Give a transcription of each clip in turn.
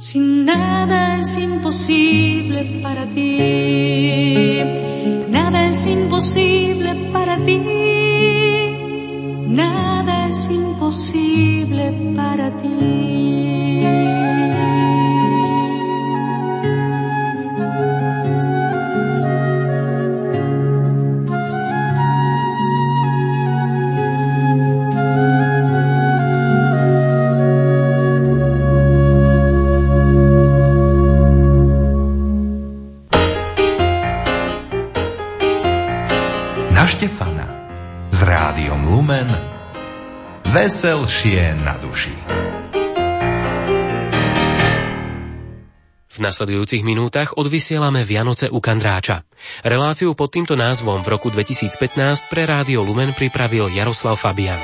Sin nada es imposible para ti, nada es imposible para ti, nada es imposible para ti. Veselšie na duši. V nasledujúcich minútach odvysielame Vianoce u Kandráča. Reláciu pod týmto názvom v roku 2015 pre Rádio Lumen pripravil Jaroslav Fabian.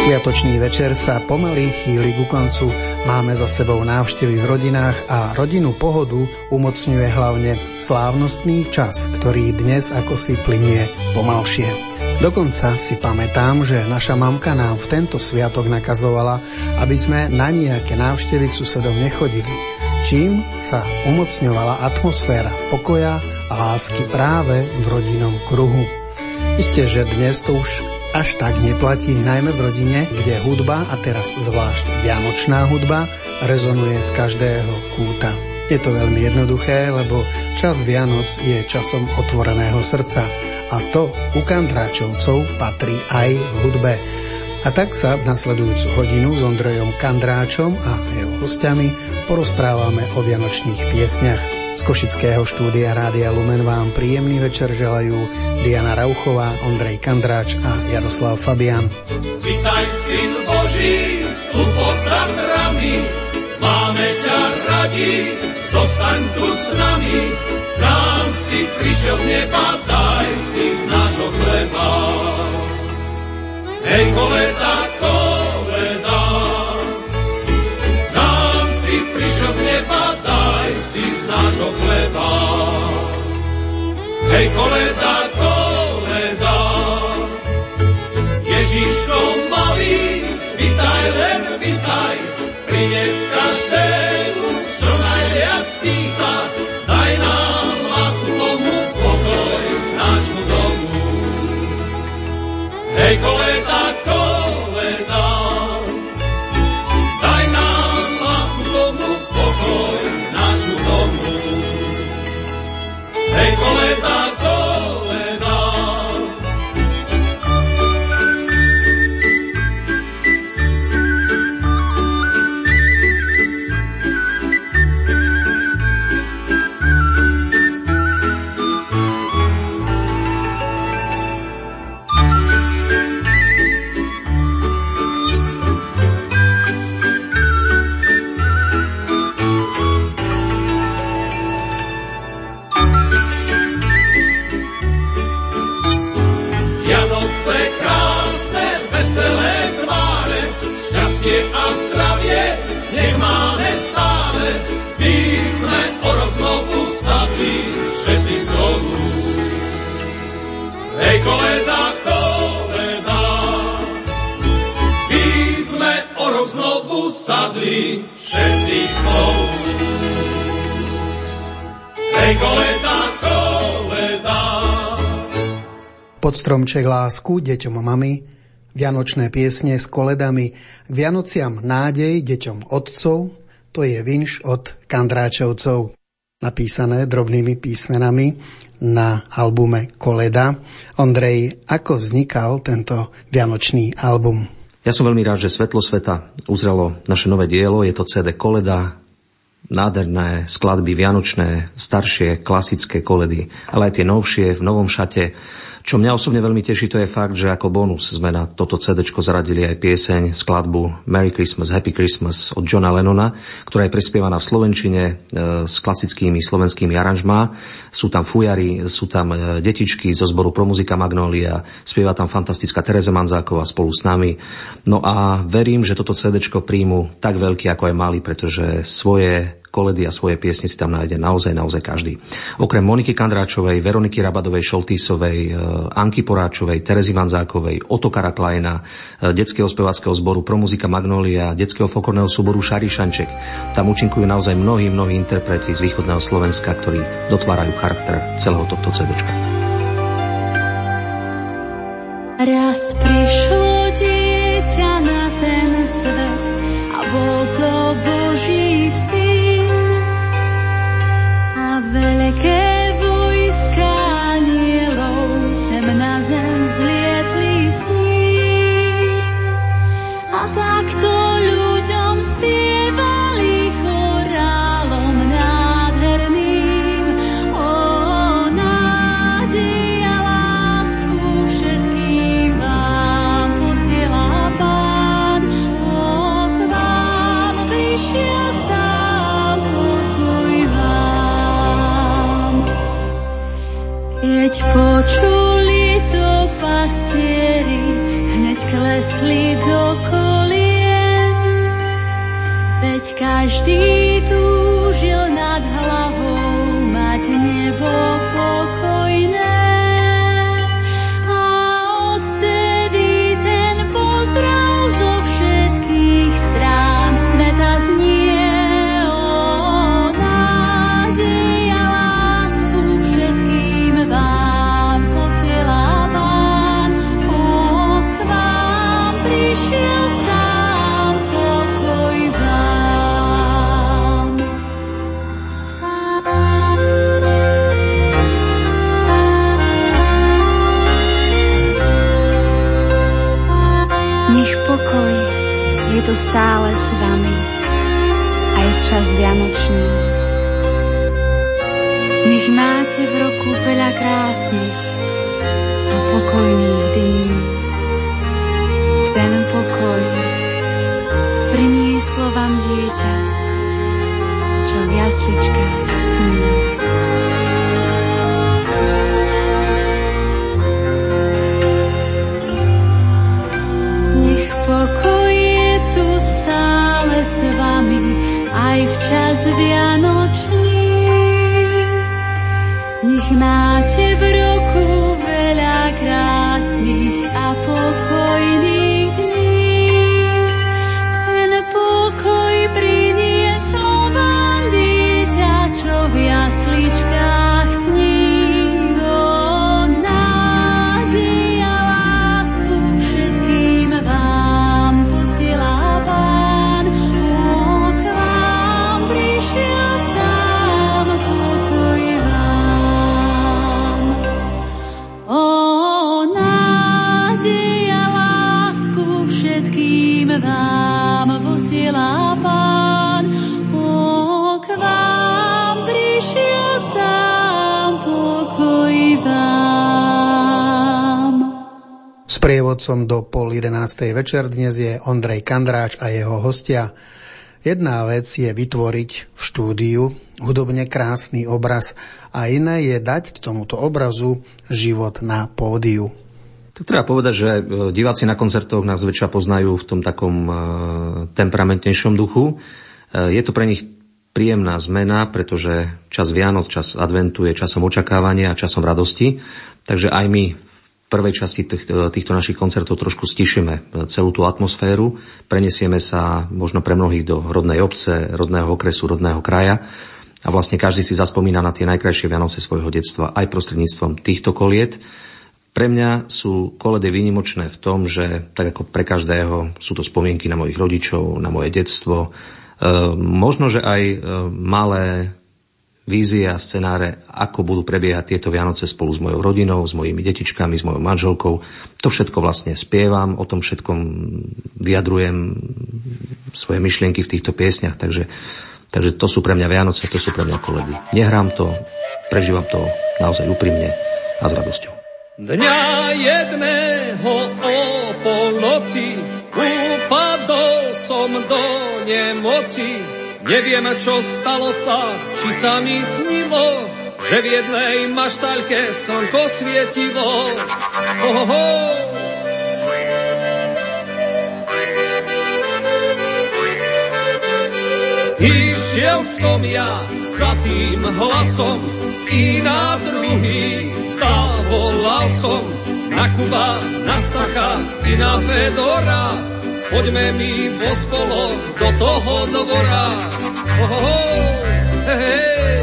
Sviatočný večer sa pomaly chýli ku koncu. Máme za sebou návštevy v rodinách a rodinu pohodu umocňuje hlavne slávnostný čas, ktorý dnes ako si plinie pomalšie. Dokonca si pamätám, že naša mamka nám v tento sviatok nakazovala, aby sme na nejaké návštevy k susedom nechodili, čím sa umocňovala atmosféra pokoja a lásky práve v rodinnom kruhu. Isté, že dnes to už až tak neplatí, najmä v rodine, kde hudba, a teraz zvlášť vianočná hudba, rezonuje z každého kúta. Je to veľmi jednoduché, lebo čas Vianoc je časom otvoreného srdca a to u Kandráčovcov patrí aj v hudbe. A tak sa v nasledujúcu hodinu s Ondrejom Kandráčom a jeho hostiami porozprávame o vianočných piesňach. Z Košického štúdia Rádia Lumen vám príjemný večer želajú Diana Rauchová, Ondrej Kandráč a Jaroslav Fabian. Vitaj, syn Boží, tu pod Tatrami, máme ťa radi, zostaň tu s nami, nám si prišiel z neba, daj si z nášho chleba. Hej, koleda, koleda, nám si prišiel z neba, daj si z nášho chleba. Hej, koleda, koleda, Ježiško malý, vitaj len, vitaj, prinies každému, najviac pýta, daj nám lásku tomu, pokoj nášmu domu. Hej, koleta, koleta, koleda, koleda. My sme o rok znovu sadli, všetci spolu. Hej, koleda, koleda. Pod stromček lásku deťom mami, Vianočné piesne s koledami, k Vianociam nádej deťom otcov, to je vinš od Kandráčovcov napísané drobnými písmenami na albume Koleda. Ondrej, ako vznikal tento vianočný album? Ja som veľmi rád, že Svetlo sveta uzrelo naše nové dielo. Je to CD Koleda, nádherné skladby vianočné, staršie, klasické koledy, ale aj tie novšie v novom šate čo mňa osobne veľmi teší, to je fakt, že ako bonus sme na toto CD zaradili aj pieseň, skladbu Merry Christmas, Happy Christmas od Johna Lennona, ktorá je prespievaná v Slovenčine e, s klasickými slovenskými aranžmá. Sú tam fujary, sú tam e, detičky zo zboru Pro muzika Magnolia, spieva tam fantastická Tereza Manzáková spolu s nami. No a verím, že toto CD príjmu tak veľký, ako aj malý, pretože svoje koledy a svoje piesne si tam nájde naozaj, naozaj každý. Okrem Moniky Kandráčovej, Veroniky Rabadovej, Šoltísovej, e, Anky Poráčovej, Terezy Vanzákovej, Otokara Klajna, e, detského spevackého zboru Promuzika Magnolia, detského folklórneho súboru Šari Šanček. Tam účinkujú naozaj mnohí, mnohí interpreti z východného Slovenska, ktorí dotvárajú charakter celého tohto CD. Raz prišlo veľké vojska Sprievodcom do pol jedenástej večer dnes je Ondrej Kandráč a jeho hostia. Jedna vec je vytvoriť v štúdiu hudobne krásny obraz a iné je dať tomuto obrazu život na pódiu. Tak treba povedať, že e, diváci na koncertoch nás väčšia poznajú v tom takom e, temperamentnejšom duchu. E, Je to pre nich príjemná zmena, pretože čas Vianoc, čas adventu je časom očakávania a časom radosti. Takže aj my v prvej časti tých, týchto našich koncertov trošku stišíme celú tú atmosféru, prenesieme sa možno pre mnohých do rodnej obce, rodného okresu, rodného kraja a vlastne každý si zaspomína na tie najkrajšie Vianoce svojho detstva aj prostredníctvom týchto koliet. Pre mňa sú koledy výnimočné v tom, že tak ako pre každého sú to spomienky na mojich rodičov, na moje detstvo, e, možno, že aj e, malé vízie a scenáre, ako budú prebiehať tieto Vianoce spolu s mojou rodinou, s mojimi detičkami, s mojou manželkou. To všetko vlastne spievam, o tom všetkom vyjadrujem svoje myšlienky v týchto piesniach, takže, takže to sú pre mňa Vianoce, to sú pre mňa koledy. Nehrám to, prežívam to naozaj úprimne a s radosťou. Dňa jedného o polnoci upadol som do nemoci. Neviem, čo stalo sa, či sa mi snilo, že v jednej maštaľke slnko svietilo. Oh, oh. Išiel som ja za tým hlasom i na druhý zavolal som na Kuba, na Stacha i na Fedora. Poďme mi vo spolo do toho dvora. Oh, oh, oh, hey.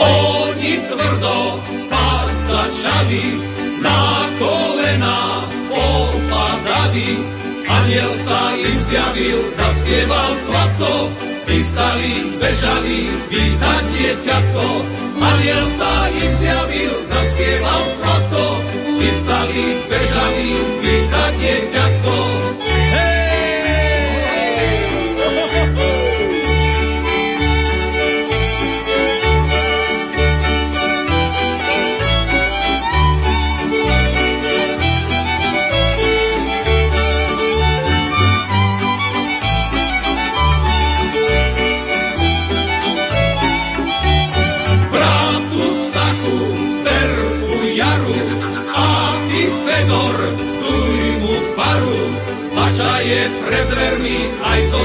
Oni tvrdo spať začali, na kolena popadali. Aniel sa im zjavil, zaspieval sladko, Vystali, bežali, vítať dieťatko. Aniel sa im zjavil, zaspieval sladko. Vystali, bežali, vítať dieťatko. Je pred dvermi aj so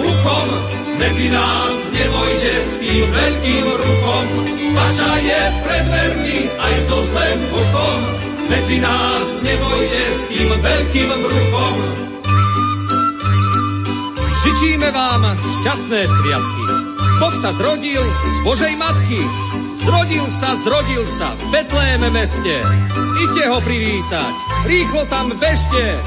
buchom, medzi nás nevojde s tým veľkým ruchom. Vaša je pred dvermi aj so buchom, medzi nás nevojde s tým veľkým ruchom. Žičíme vám šťastné sviatky. Boh sa zrodil z Božej matky. Zrodil sa, zrodil sa v Betléme meste. Idte ho privítať, rýchlo tam bežte.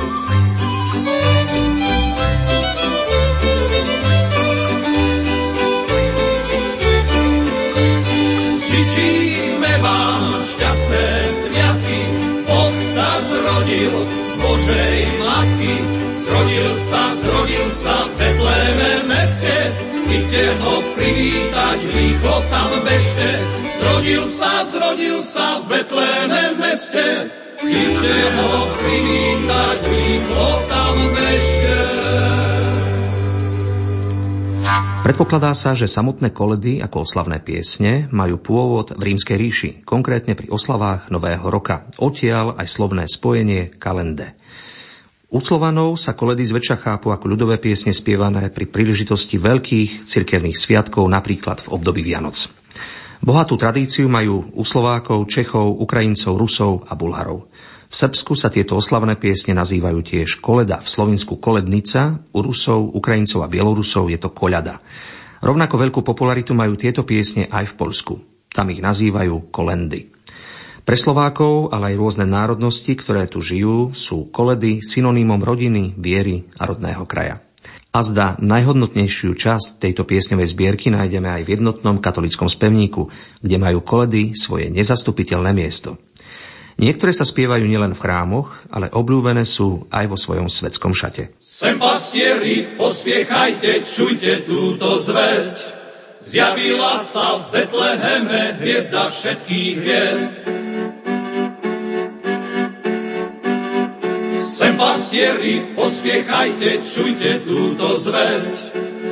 Žičíme vám šťastné sviatky, Boh sa zrodil z Božej matky. Zrodil sa, zrodil sa v Betléme meste, Idte ho privítať, rýchlo tam bežte. Zrodil sa, zrodil sa v Betléme meste, Idte ho privítať, rýchlo tam bežte. Predpokladá sa, že samotné koledy ako oslavné piesne majú pôvod v rímskej ríši, konkrétne pri oslavách Nového roka. Odtiaľ aj slovné spojenie kalende. U Slovanov sa koledy zväčša chápu ako ľudové piesne spievané pri príležitosti veľkých cirkevných sviatkov, napríklad v období Vianoc. Bohatú tradíciu majú u Slovákov, Čechov, Ukrajincov, Rusov a Bulharov. V Srbsku sa tieto oslavné piesne nazývajú tiež koleda, v Slovensku kolednica, u Rusov, Ukrajincov a Bielorusov je to koľada. Rovnako veľkú popularitu majú tieto piesne aj v Polsku. Tam ich nazývajú kolendy. Pre Slovákov, ale aj rôzne národnosti, ktoré tu žijú, sú koledy synonymom rodiny, viery a rodného kraja. A zda najhodnotnejšiu časť tejto piesňovej zbierky nájdeme aj v jednotnom katolickom spevníku, kde majú koledy svoje nezastupiteľné miesto. Niektoré sa spievajú nielen v chrámoch, ale obľúbené sú aj vo svojom svetskom šate. Sem pastieri, pospiechajte, čujte túto zväzť. Zjavila sa v Betleheme hviezda všetkých hviezd. Sem pastieri, pospiechajte, čujte túto zväzť.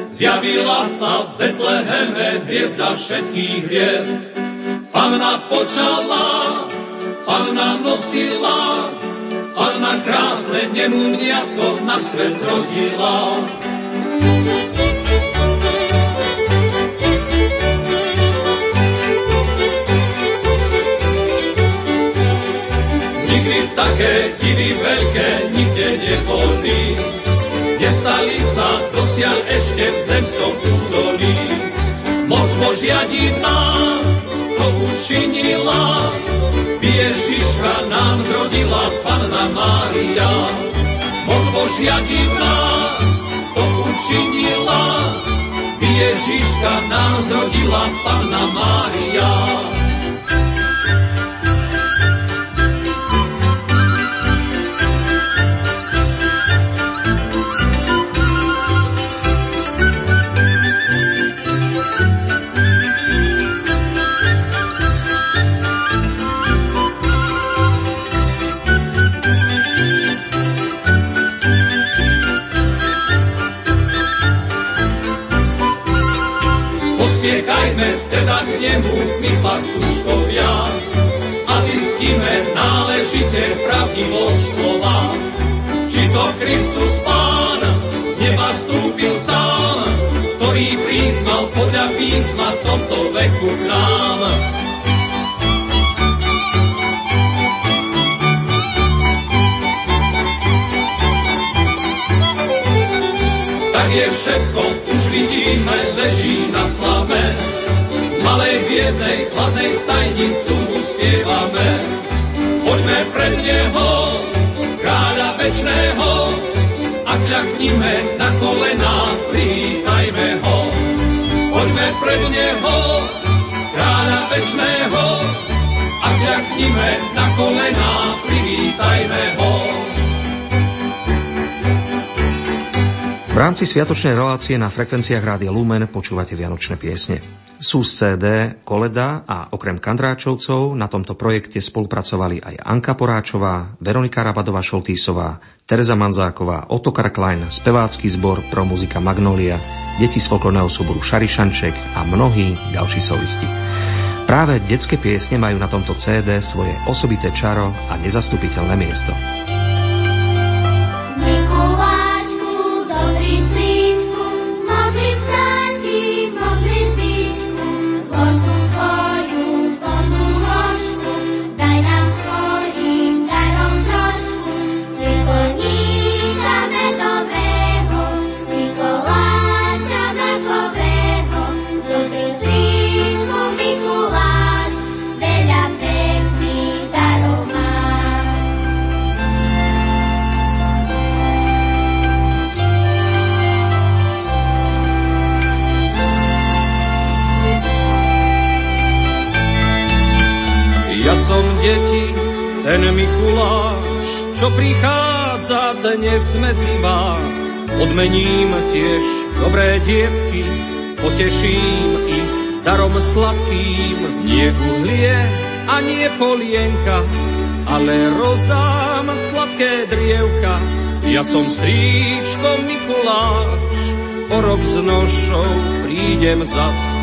Zjavila sa v Betleheme hviezda všetkých hviezd. Panna počala, Panna nosila, Panna krásne nemúniatko na svet zrodila. Nikdy také divy veľké nikde neboli, nestali sa dosiaľ ešte v zemskom údolí. Moc Božia divná to učinila, Ježiška nám zrodila Panna Mária. Moc Božia divná to učinila. Ježiška nám zrodila Panna Mária. Pospiechajme teda k nemu, my pastuškovia, a zistíme náležite pravdivosť slova. Či to Kristus Pán z neba stúpil sám, ktorý prísmal podľa písma v tomto veku k nám. Tak je všetko, už vidíme, leží na slave. Malej biednej, chladnej stajni tu uspievame. Poďme pred Neho, kráľa večného, a kľaknime na kolená, privítajme ho. Poďme pred Neho, kráľa večného, a kľaknime na kolená, privítajme ho. V rámci sviatočnej relácie na frekvenciách Rádia Lumen počúvate Vianočné piesne. Sú z CD Koleda a okrem Kandráčovcov na tomto projekte spolupracovali aj Anka Poráčová, Veronika Rabadová Šoltísová, Teresa Manzáková, Otokar Klein, spevácky zbor pro muzika Magnolia, deti z folklorného súboru Šarišanček a mnohí ďalší solisti. Práve detské piesne majú na tomto CD svoje osobité čaro a nezastupiteľné miesto. Prichádza dnes medzi vás. Odmením tiež dobré dietky, poteším ich darom sladkým. Nie uhlie a nie polienka, ale rozdám sladké drievka. Ja som stríčko Mikuláš, o rok s nošou prídem zas.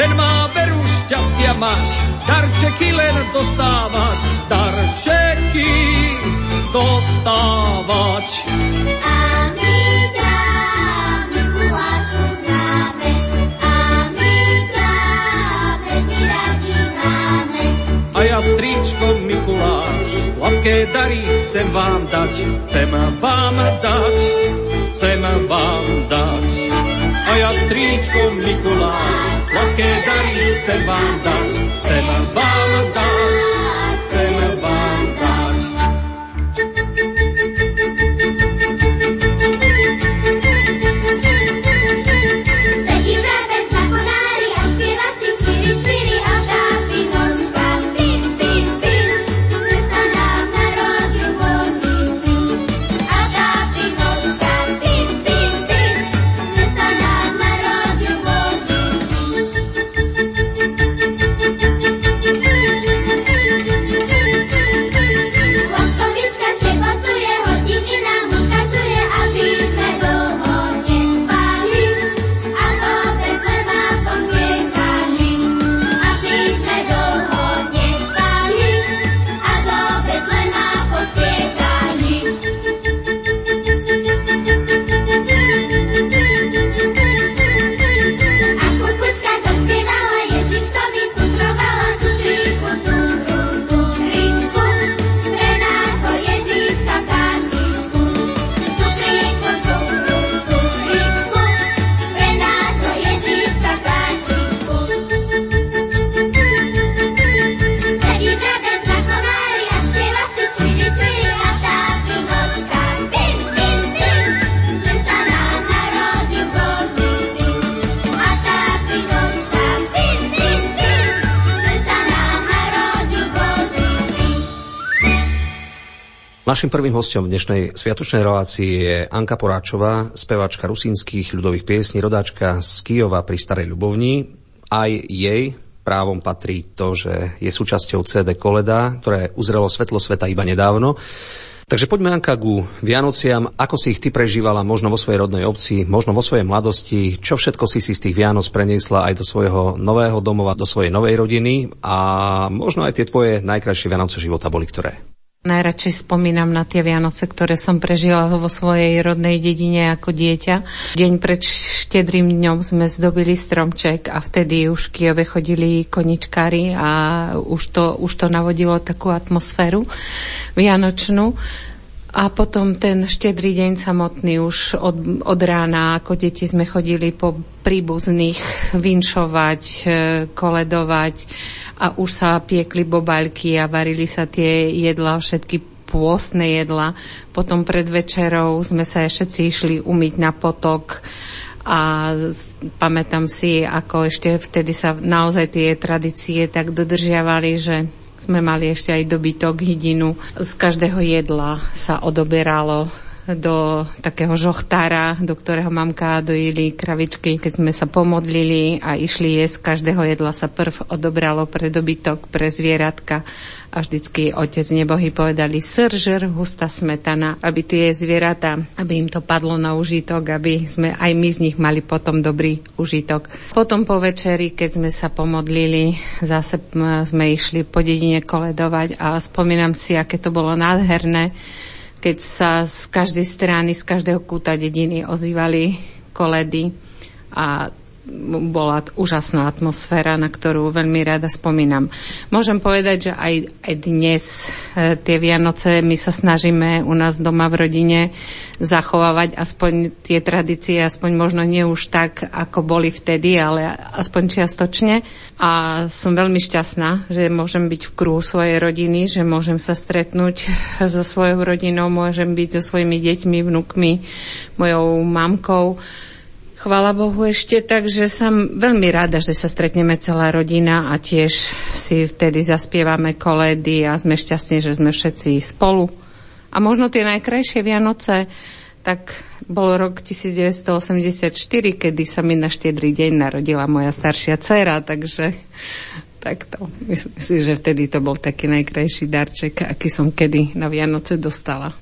ten má veru šťastia mať. Darčeky len dostávať, darčeky dostávať. A my známe, máme. A ja stričko Mikuláš, sladké dary chcem vám dať, chcem vám dať, chcem vám dať. A ja stričko Mikuláš, Orice dar, se va da, se va da. Našim prvým hostom v dnešnej sviatočnej relácii je Anka Poráčová, speváčka rusínskych ľudových piesní, rodáčka z Kijova pri Starej Ľubovni. Aj jej právom patrí to, že je súčasťou CD Koleda, ktoré uzrelo svetlo sveta iba nedávno. Takže poďme, Anka, ku Vianociam. Ako si ich ty prežívala možno vo svojej rodnej obci, možno vo svojej mladosti? Čo všetko si si z tých Vianoc preniesla aj do svojho nového domova, do svojej novej rodiny? A možno aj tie tvoje najkrajšie Vianoce života boli ktoré? Najradšej spomínam na tie Vianoce, ktoré som prežila vo svojej rodnej dedine ako dieťa. Deň pred štedrým dňom sme zdobili stromček a vtedy už v Kijove chodili koničkári a už to, už to navodilo takú atmosféru vianočnú. A potom ten štedrý deň samotný už od, od rána, ako deti sme chodili po príbuzných vinšovať, e, koledovať a už sa piekli bobaľky a varili sa tie jedla, všetky pôstne jedla. Potom pred večerou sme sa všetci išli umyť na potok a pamätám si, ako ešte vtedy sa naozaj tie tradície tak dodržiavali, že sme mali ešte aj dobytok, hydinu. Z každého jedla sa odoberalo do takého žochtára, do ktorého mamka dojili kravičky. Keď sme sa pomodlili a išli jesť, každého jedla sa prv odobralo pre dobytok, pre zvieratka a vždycky otec nebohy povedali sržer, hustá smetana, aby tie zvieratá, aby im to padlo na užitok, aby sme aj my z nich mali potom dobrý užitok. Potom po večeri, keď sme sa pomodlili, zase sme išli po dedine koledovať a spomínam si, aké to bolo nádherné, keď sa z každej strany, z každého kúta dediny ozývali koledy a bola úžasná atmosféra, na ktorú veľmi rada spomínam. Môžem povedať, že aj, aj dnes e, tie Vianoce my sa snažíme u nás doma v rodine zachovávať aspoň tie tradície, aspoň možno nie už tak, ako boli vtedy, ale aspoň čiastočne. A som veľmi šťastná, že môžem byť v kruhu svojej rodiny, že môžem sa stretnúť so svojou rodinou, môžem byť so svojimi deťmi, vnúkmi, mojou mamkou Chvala Bohu ešte tak, že som veľmi rada, že sa stretneme celá rodina a tiež si vtedy zaspievame kolédy a sme šťastní, že sme všetci spolu. A možno tie najkrajšie Vianoce, tak bol rok 1984, kedy sa mi na štedrý deň narodila moja staršia dcera, takže takto. Myslím si, že vtedy to bol taký najkrajší darček, aký som kedy na Vianoce dostala.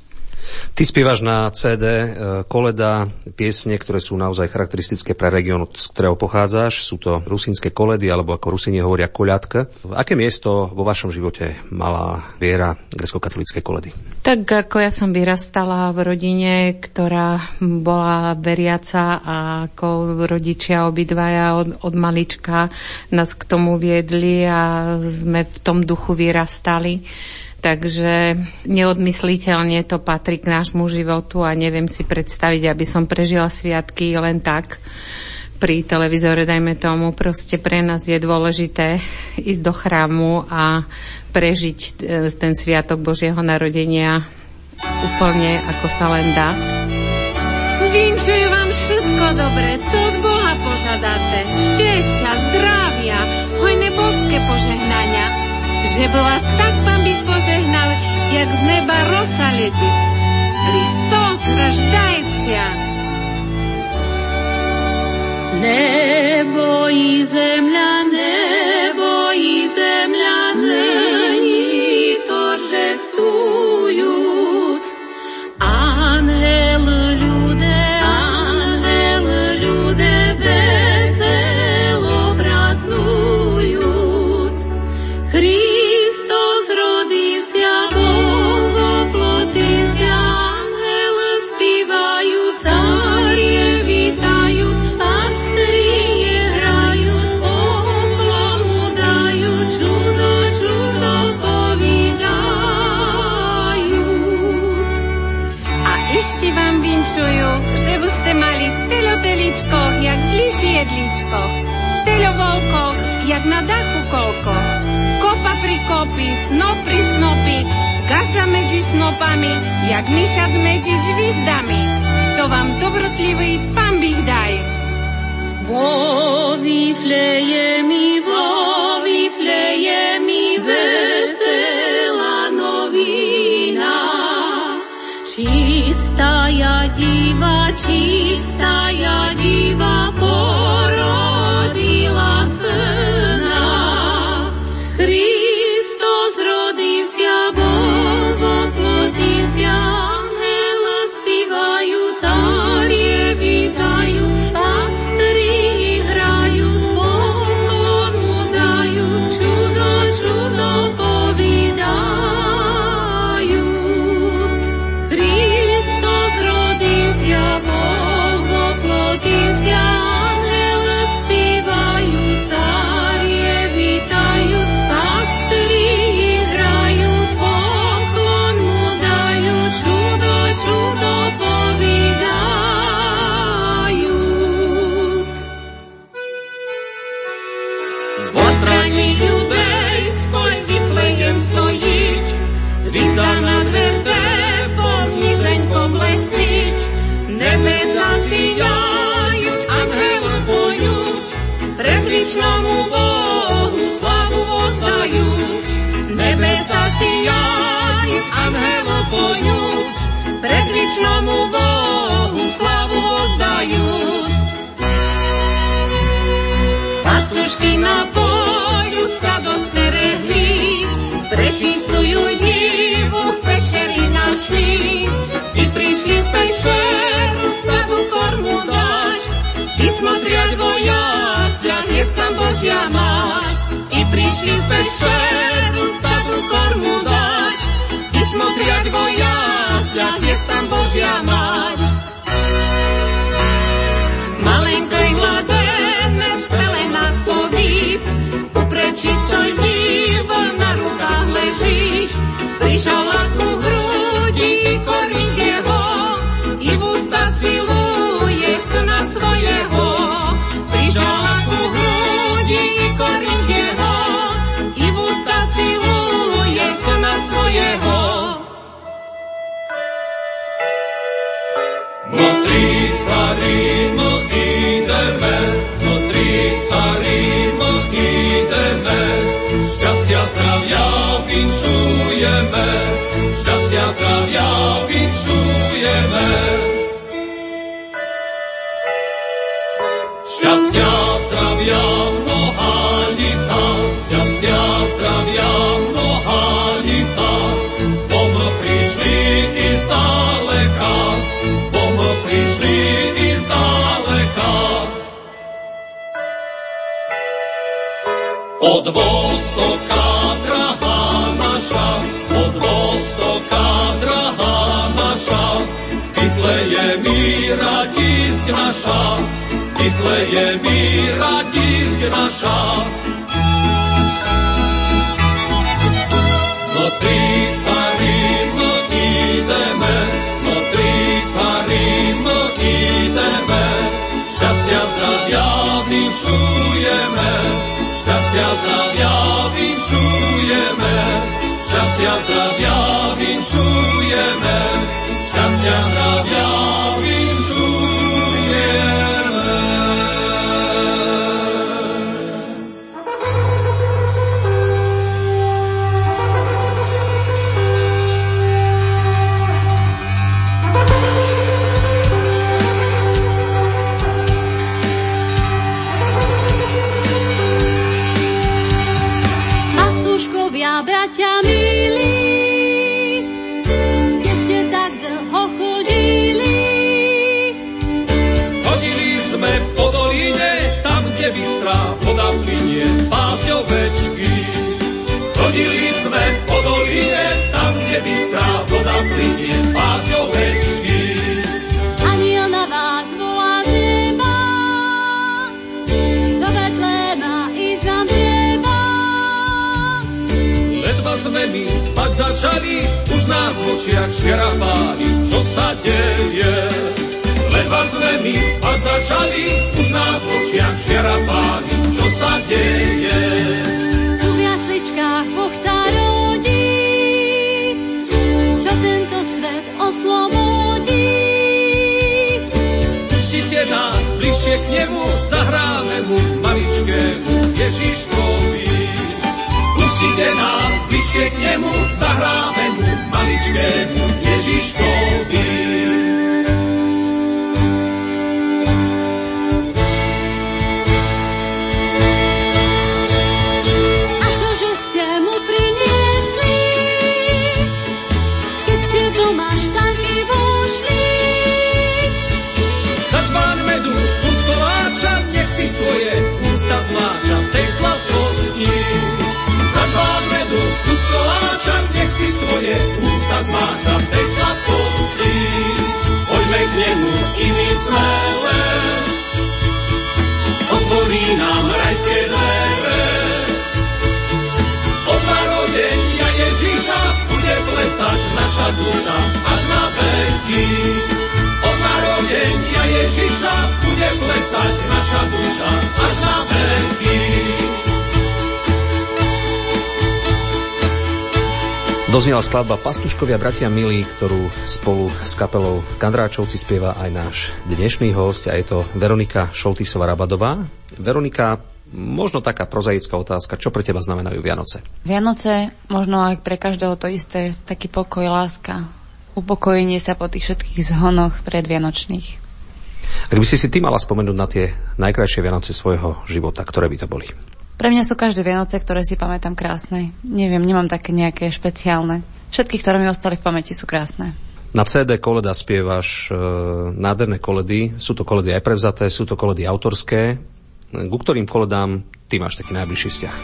Ty spievaš na CD e, koleda piesne, ktoré sú naozaj charakteristické pre región, z ktorého pochádzaš. Sú to rusínske koledy, alebo ako Rusíni hovoria koľadka. Aké miesto vo vašom živote mala viera grecko-katolíckej koledy? Tak ako ja som vyrastala v rodine, ktorá bola veriaca a ako rodičia obidvaja od, od malička nás k tomu viedli a sme v tom duchu vyrastali. Takže neodmysliteľne to patrí k nášmu životu a neviem si predstaviť, aby som prežila sviatky len tak pri televízore, dajme tomu, proste pre nás je dôležité ísť do chrámu a prežiť e, ten sviatok Božieho narodenia úplne ako sa len dá. Vinčujú vám všetko dobré, co od Boha požadáte. Šťastia, zdravia, hojné boské požehnania Že by vás tak Pán Bych požehnal, jak z neba rosa letí. Hristos рождается. Nebo i zemľa, nebo Gaza medzi snopami, jak misiac medzi gwizdami. To wam dobrotliwy Pan Bich daj. Wo wifleje mi, wo wifleje mi wesela nowina. Čistá ja diva, čistá ja diva, po. Rimo ideme, do trica Rimo ideme. Šťastia, zdravia vinšujeme, šťastia, zdravia vinšujeme. Od Vostoka drahá naša, od Vostoka drahá naša, Tihle je míra tisk naša, tihle je míra tisk naša. No tri cari, no ideme, no tri cari, no ideme, Šťastia, zdravia vinšujeme, šťastia, zdravia vinšujeme, šťastia, zdravia vinšujeme, šťastia, zdravia kráčaní, už nás v očiach žiara páli, čo sa deje. Ledva sme my spad začali, už nás v očiach žiara páli, čo sa deje. Tu v jasličkách Boh sa rodí, čo tento svet oslobodí. Pustite nás bližšie k nemu, zahráme mu maličkému Ježiškovi. Přijde nás bližšie k nemu, zahráme mu maličkému Ježiškovi. Sačván medu, kus koláča, nech si svoje ústa zmáča v tej sladkosti. Koláča, nech si svoje ústa zmáča v tej sladkosti. Poďme k nemu i my smele, otvorí nám rajské dvere. Od narodenia Ježiša bude plesať naša duša až na veky. Od narodenia Ježiša bude plesať naša duša až na veky. Doznela skladba Pastuškovia bratia milí, ktorú spolu s kapelou Kandráčovci spieva aj náš dnešný host a je to Veronika Šoltisová Rabadová. Veronika, možno taká prozaická otázka, čo pre teba znamenajú Vianoce? Vianoce, možno aj pre každého to isté, taký pokoj, láska, upokojenie sa po tých všetkých zhonoch predvianočných. Ak by si si ty mala spomenúť na tie najkrajšie Vianoce svojho života, ktoré by to boli? Pre mňa sú každé Vianoce, ktoré si pamätám krásne. Neviem, nemám také nejaké špeciálne. Všetky, ktoré mi ostali v pamäti, sú krásne. Na CD koleda spievaš e, nádherné koledy. Sú to koledy aj prevzaté, sú to koledy autorské. Ku ktorým koledám ty máš taký najbližší vzťah?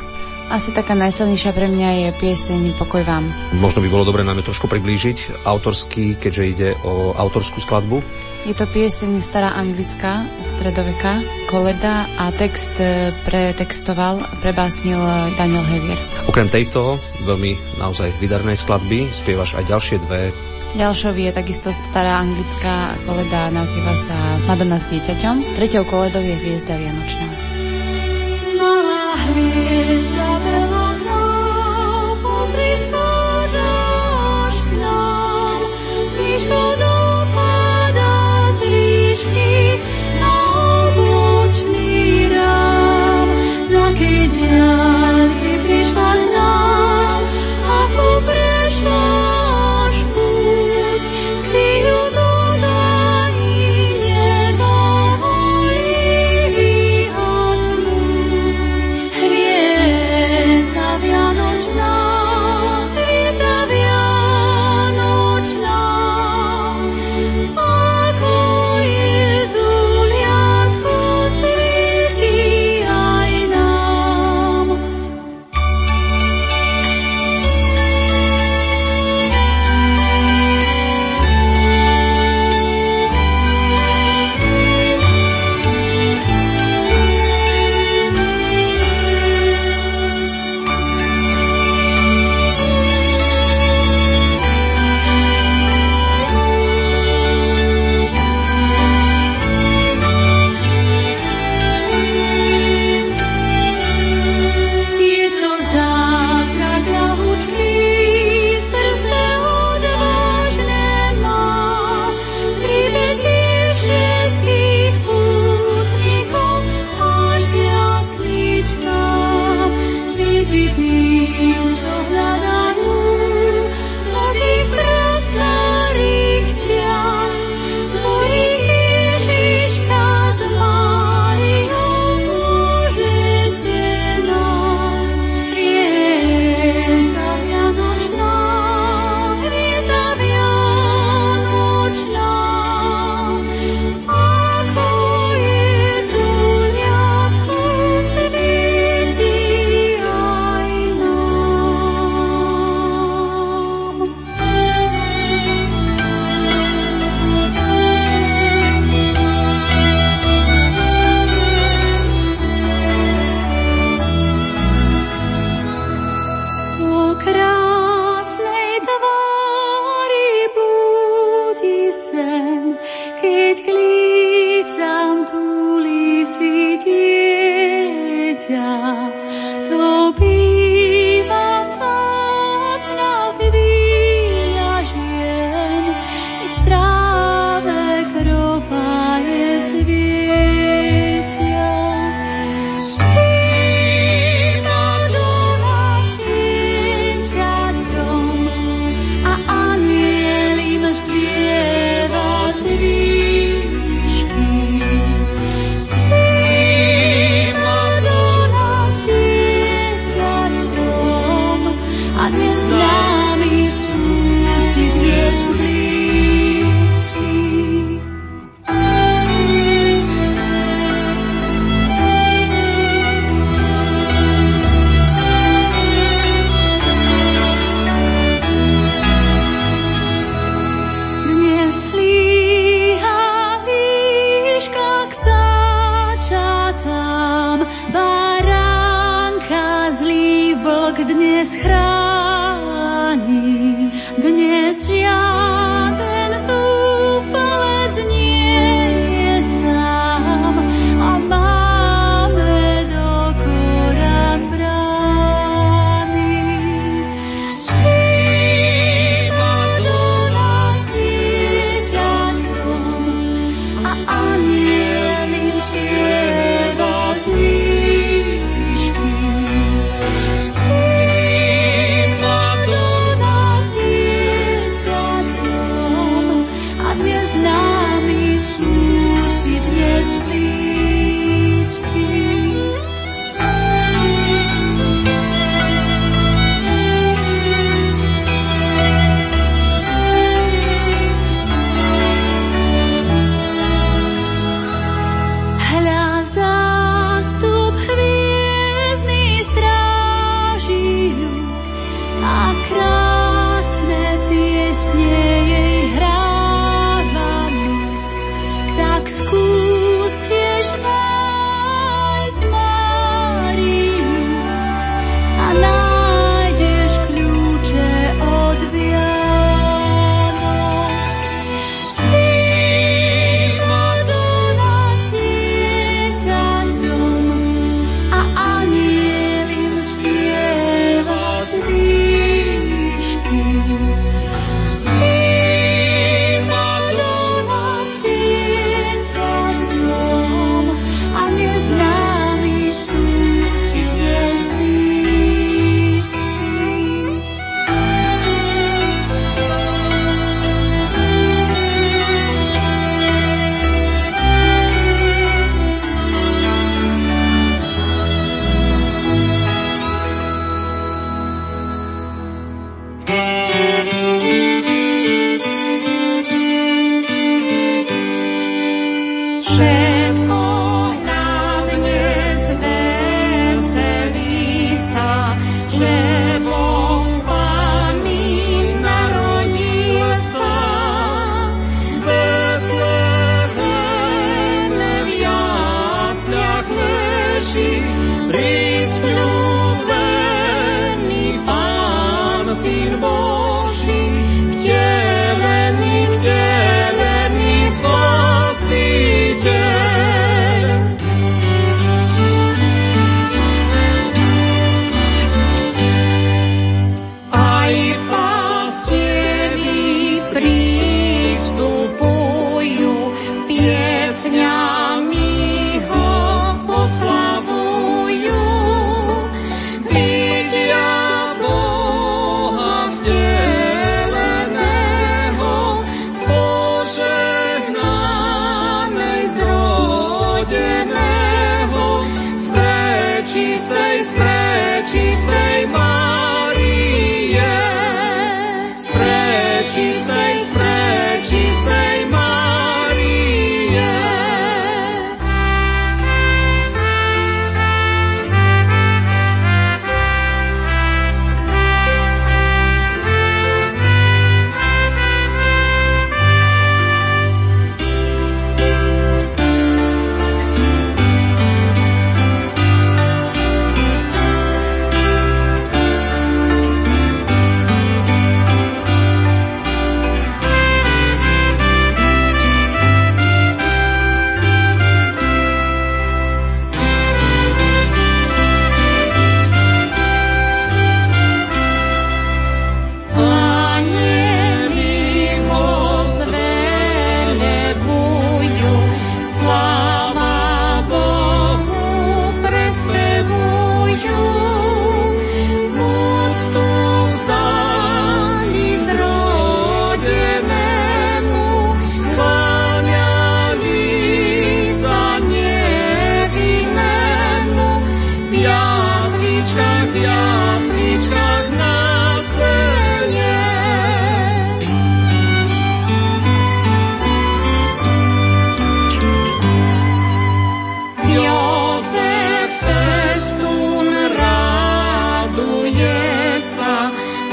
Asi taká najsilnejšia pre mňa je pieseň Pokoj vám. Možno by bolo dobre nám ju trošku priblížiť autorský, keďže ide o autorskú skladbu. Je to pieseň stará anglická, stredoveka, koleda a text e, pretextoval, prebásnil Daniel Hevier. Okrem tejto veľmi naozaj vydarnej skladby spievaš aj ďalšie dve. Ďalšou je takisto stará anglická koleda, nazýva sa Madonna s dieťaťom. Treťou koledou je Hviezda Vianočná. Malá hviezda pozri zvíško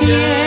sa,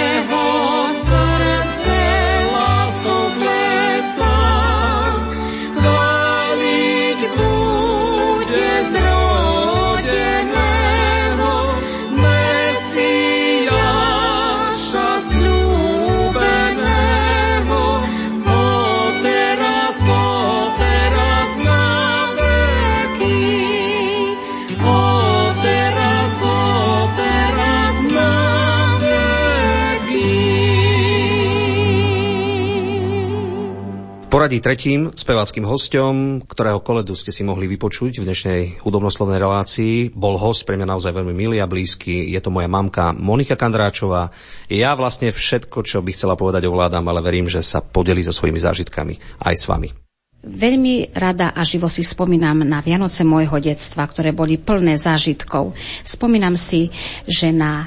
poradí tretím speváckým hostom, ktorého koledu ste si mohli vypočuť v dnešnej hudobnoslovnej relácii, bol host pre mňa naozaj veľmi milý a blízky. Je to moja mamka Monika Kandráčová. Ja vlastne všetko, čo by chcela povedať, ovládam, ale verím, že sa podelí so svojimi zážitkami aj s vami. Veľmi rada a živo si spomínam na Vianoce môjho detstva, ktoré boli plné zážitkov. Spomínam si, že na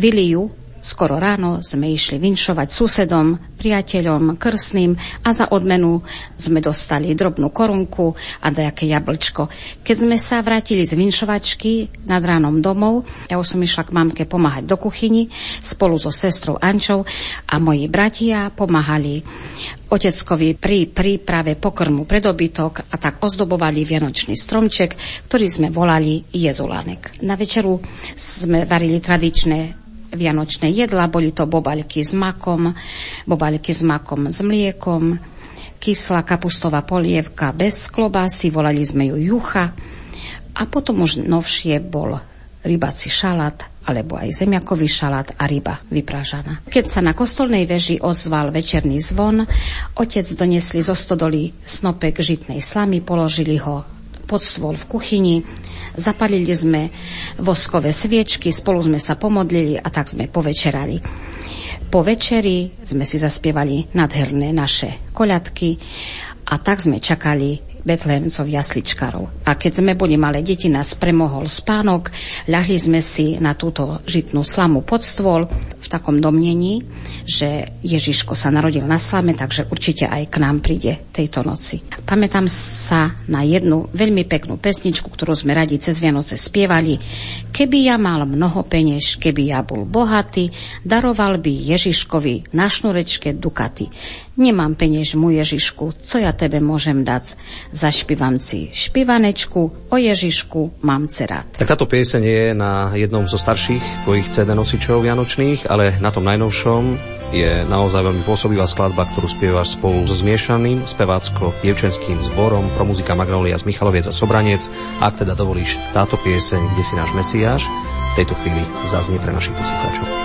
Viliu Skoro ráno sme išli vinšovať susedom, priateľom, krsným a za odmenu sme dostali drobnú korunku a dajaké jablčko. Keď sme sa vrátili z vinšovačky nad ránom domov, ja už som išla k mamke pomáhať do kuchyni spolu so sestrou Ančou a moji bratia pomáhali oteckovi pri príprave pokrmu pre dobytok a tak ozdobovali vianočný stromček, ktorý sme volali jezulánek. Na večeru sme varili tradičné vianočné jedla. Boli to bobaľky s makom, bobaľky s makom s mliekom, kyslá kapustová polievka bez klobásy, volali sme ju jucha. A potom už novšie bol rybací šalát, alebo aj zemiakový šalát a ryba vypražaná. Keď sa na kostolnej veži ozval večerný zvon, otec donesli zo stodoly snopek žitnej slamy, položili ho pod stôl v kuchyni, Zapalili sme voskové sviečky, spolu sme sa pomodlili a tak sme povečerali. Po večeri sme si zaspievali nadherné naše koľadky a tak sme čakali Betlehemcov jasličkarov. A keď sme boli malé deti, nás premohol spánok, ľahli sme si na túto žitnú slamu pod stôl v takom domnení, že Ježiško sa narodil na slame, takže určite aj k nám príde tejto noci. Pamätám sa na jednu veľmi peknú pesničku, ktorú sme radi cez Vianoce spievali. Keby ja mal mnoho penieš, keby ja bol bohatý, daroval by Ježiškovi na šnurečke dukaty. Nemám peniež mu Ježišku, co ja tebe môžem dať? Zašpívam si špivanečku, o Ježišku mám cerát. Tak táto pieseň je na jednom zo starších tvojich CD nosičov vianočných, ale na tom najnovšom je naozaj veľmi pôsobivá skladba, ktorú spievaš spolu so zmiešaným spevácko-dievčenským zborom pro muzika Magnolia z Michaloviec a Sobranec. Ak teda dovolíš, táto pieseň, kde si náš Mesiáš, v tejto chvíli zaznie pre našich poslucháčov.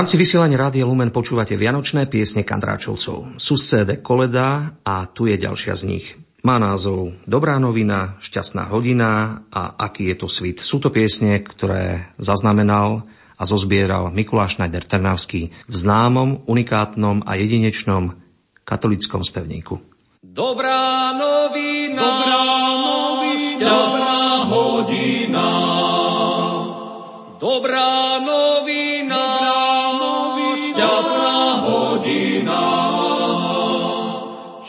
Rámci vysielania Rádia Lumen počúvate Vianočné piesne Kandráčovcov. Sú z CD Koleda a tu je ďalšia z nich. Má názov Dobrá novina, šťastná hodina a aký je to svit. Sú to piesne, ktoré zaznamenal a zozbieral Mikuláš Schneider Trnavský v známom, unikátnom a jedinečnom katolickom spevníku. Dobrá novina, Dobrá novina šťastná hodina. Dobrá novina,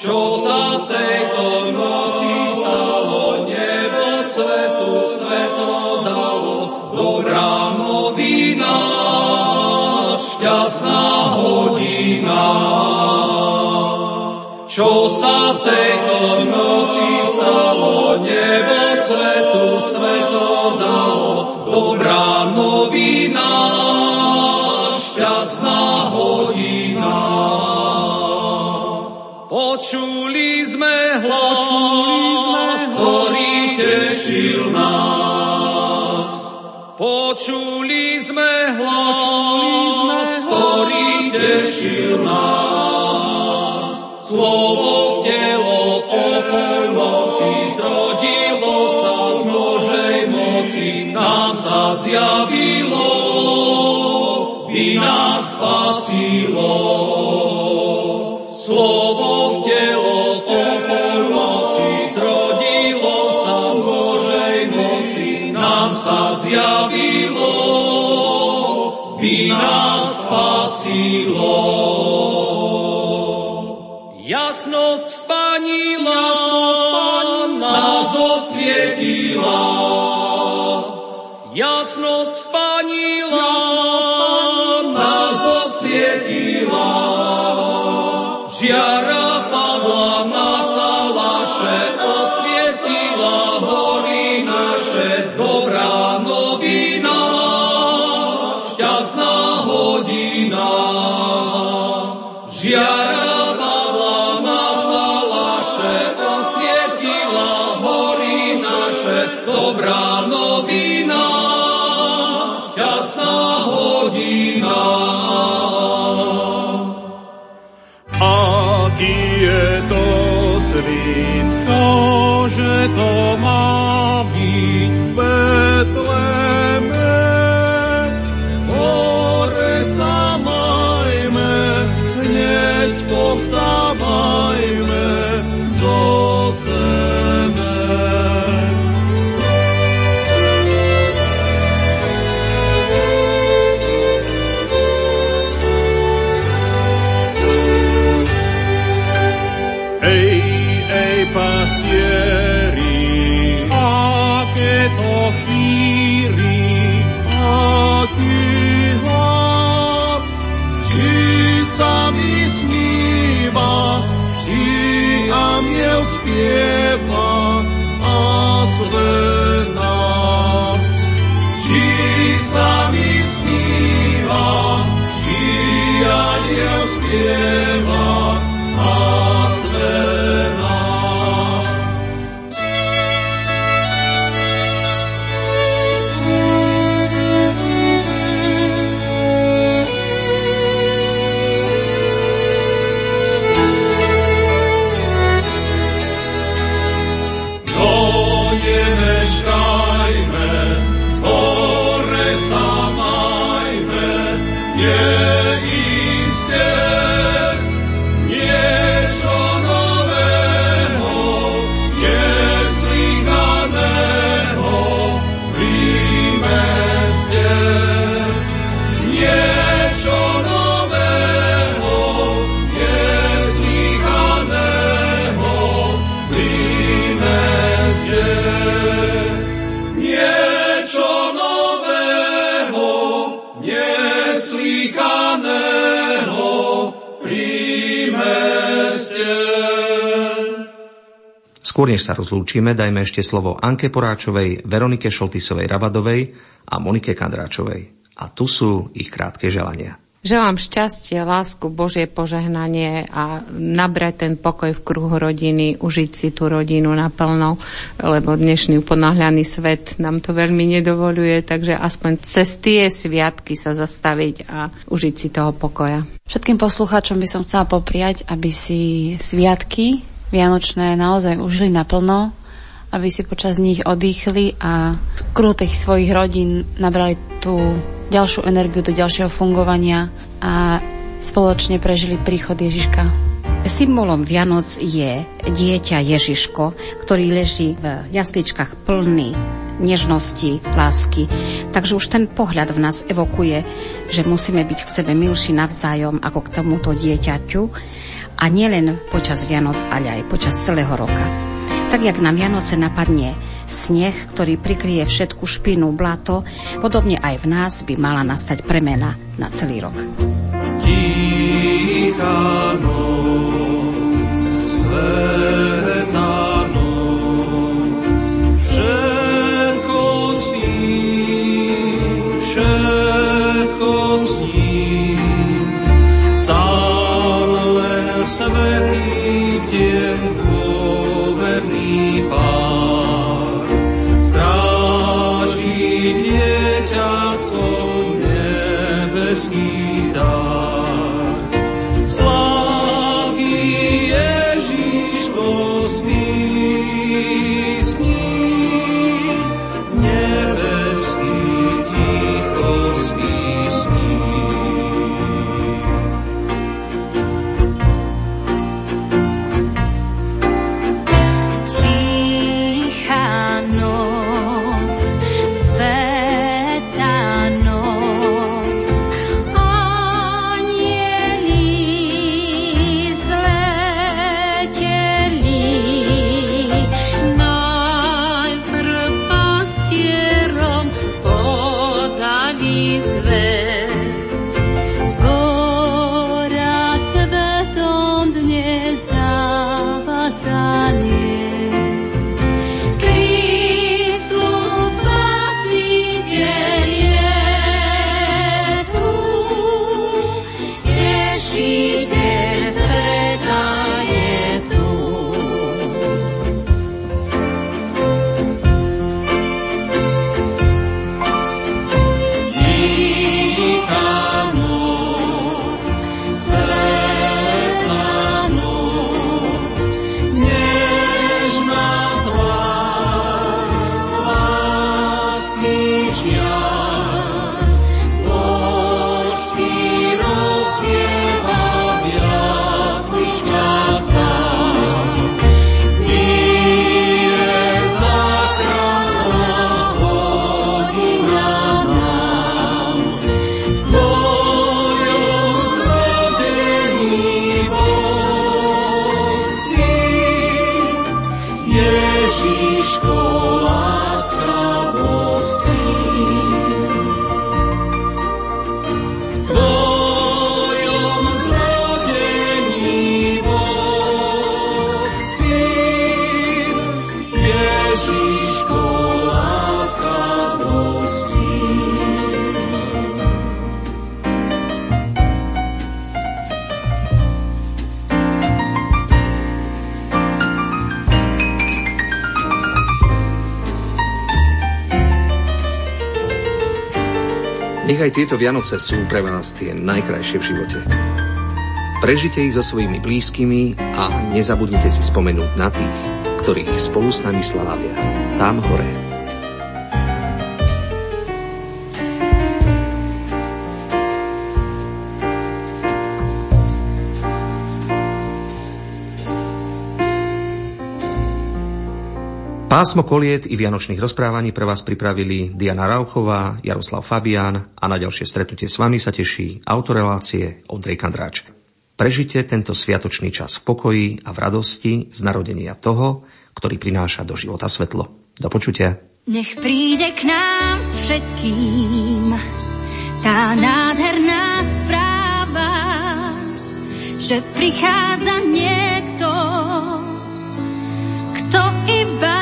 Čo sa v tejto noci stalo, nebo svetu svetlo dalo. Dobrá novina, šťastná hodina. Čo sa v tejto noci stalo, nebo svetu svetlo dalo. Dobrá novina, šťastná hodina. Počuli sme hlas, ktorý tešil nás. Počuli sme hlas, ktorý tešil nás. Slovo v telo o polnoci zrodilo sa z Božej moci, nám sa zjavilo, by nás spasilo. Slovo sa zjavilo, by nás spasilo. Jasnosť spanila, nás osvietila. Jasnosť spanila, nás osvietila. Aniel než sa rozlúčime, dajme ešte slovo Anke Poráčovej, Veronike Šoltisovej Rabadovej a Monike Kandráčovej. A tu sú ich krátke želania. Želám šťastie, lásku, Božie požehnanie a nabrať ten pokoj v kruhu rodiny, užiť si tú rodinu naplno, lebo dnešný ponáhľaný svet nám to veľmi nedovoluje, takže aspoň cez tie sviatky sa zastaviť a užiť si toho pokoja. Všetkým poslucháčom by som chcela popriať, aby si sviatky Vianočné naozaj užili naplno, aby si počas nich odýchli a kruhu tých svojich rodín nabrali tú ďalšiu energiu do ďalšieho fungovania a spoločne prežili príchod Ježiška. Symbolom Vianoc je dieťa Ježiško, ktorý leží v jasličkách plný nežnosti, lásky. Takže už ten pohľad v nás evokuje, že musíme byť k sebe milší navzájom ako k tomuto dieťaťu a nielen počas Vianoc, ale aj počas celého roka. Tak jak na Vianoce napadne sneh, ktorý prikrie všetku špinu, blato, podobne aj v nás by mala nastať premena na celý rok. Tichá noc, svetá noc, len Aj tieto Vianoce sú pre vás tie najkrajšie v živote. Prežite ich so svojimi blízkymi a nezabudnite si spomenúť na tých, ktorých spolu s nami slávia. Tam hore. Pásmo koliet i vianočných rozprávaní pre vás pripravili Diana Rauchová, Jaroslav Fabián a na ďalšie stretnutie s vami sa teší autorelácie Ondrej Kandráč. Prežite tento sviatočný čas v pokoji a v radosti z narodenia toho, ktorý prináša do života svetlo. Do počutia. Nech príde k nám všetkým tá nádherná správa, že prichádza niekto, kto iba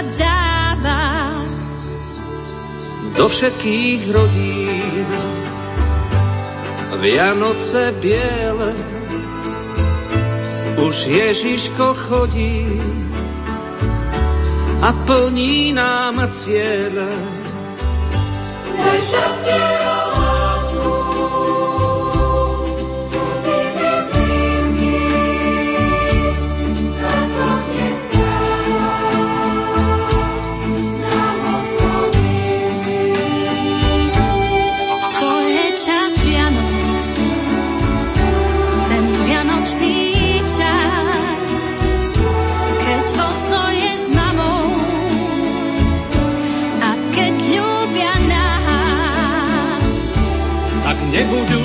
Do všetkých rodín Vianoce biele, už Ježiško chodí a plní nám cieľe. Daj šťastie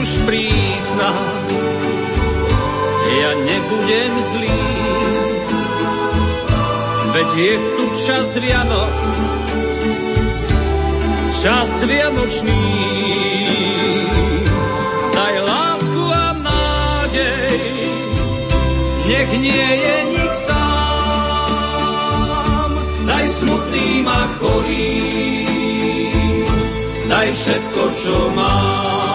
už prísna, ja nebudem zlý. Veď je tu čas Vianoc, čas Vianočný. Daj lásku a nádej, nech nie je nik sám. Daj smutným a chorým, daj všetko, čo mám.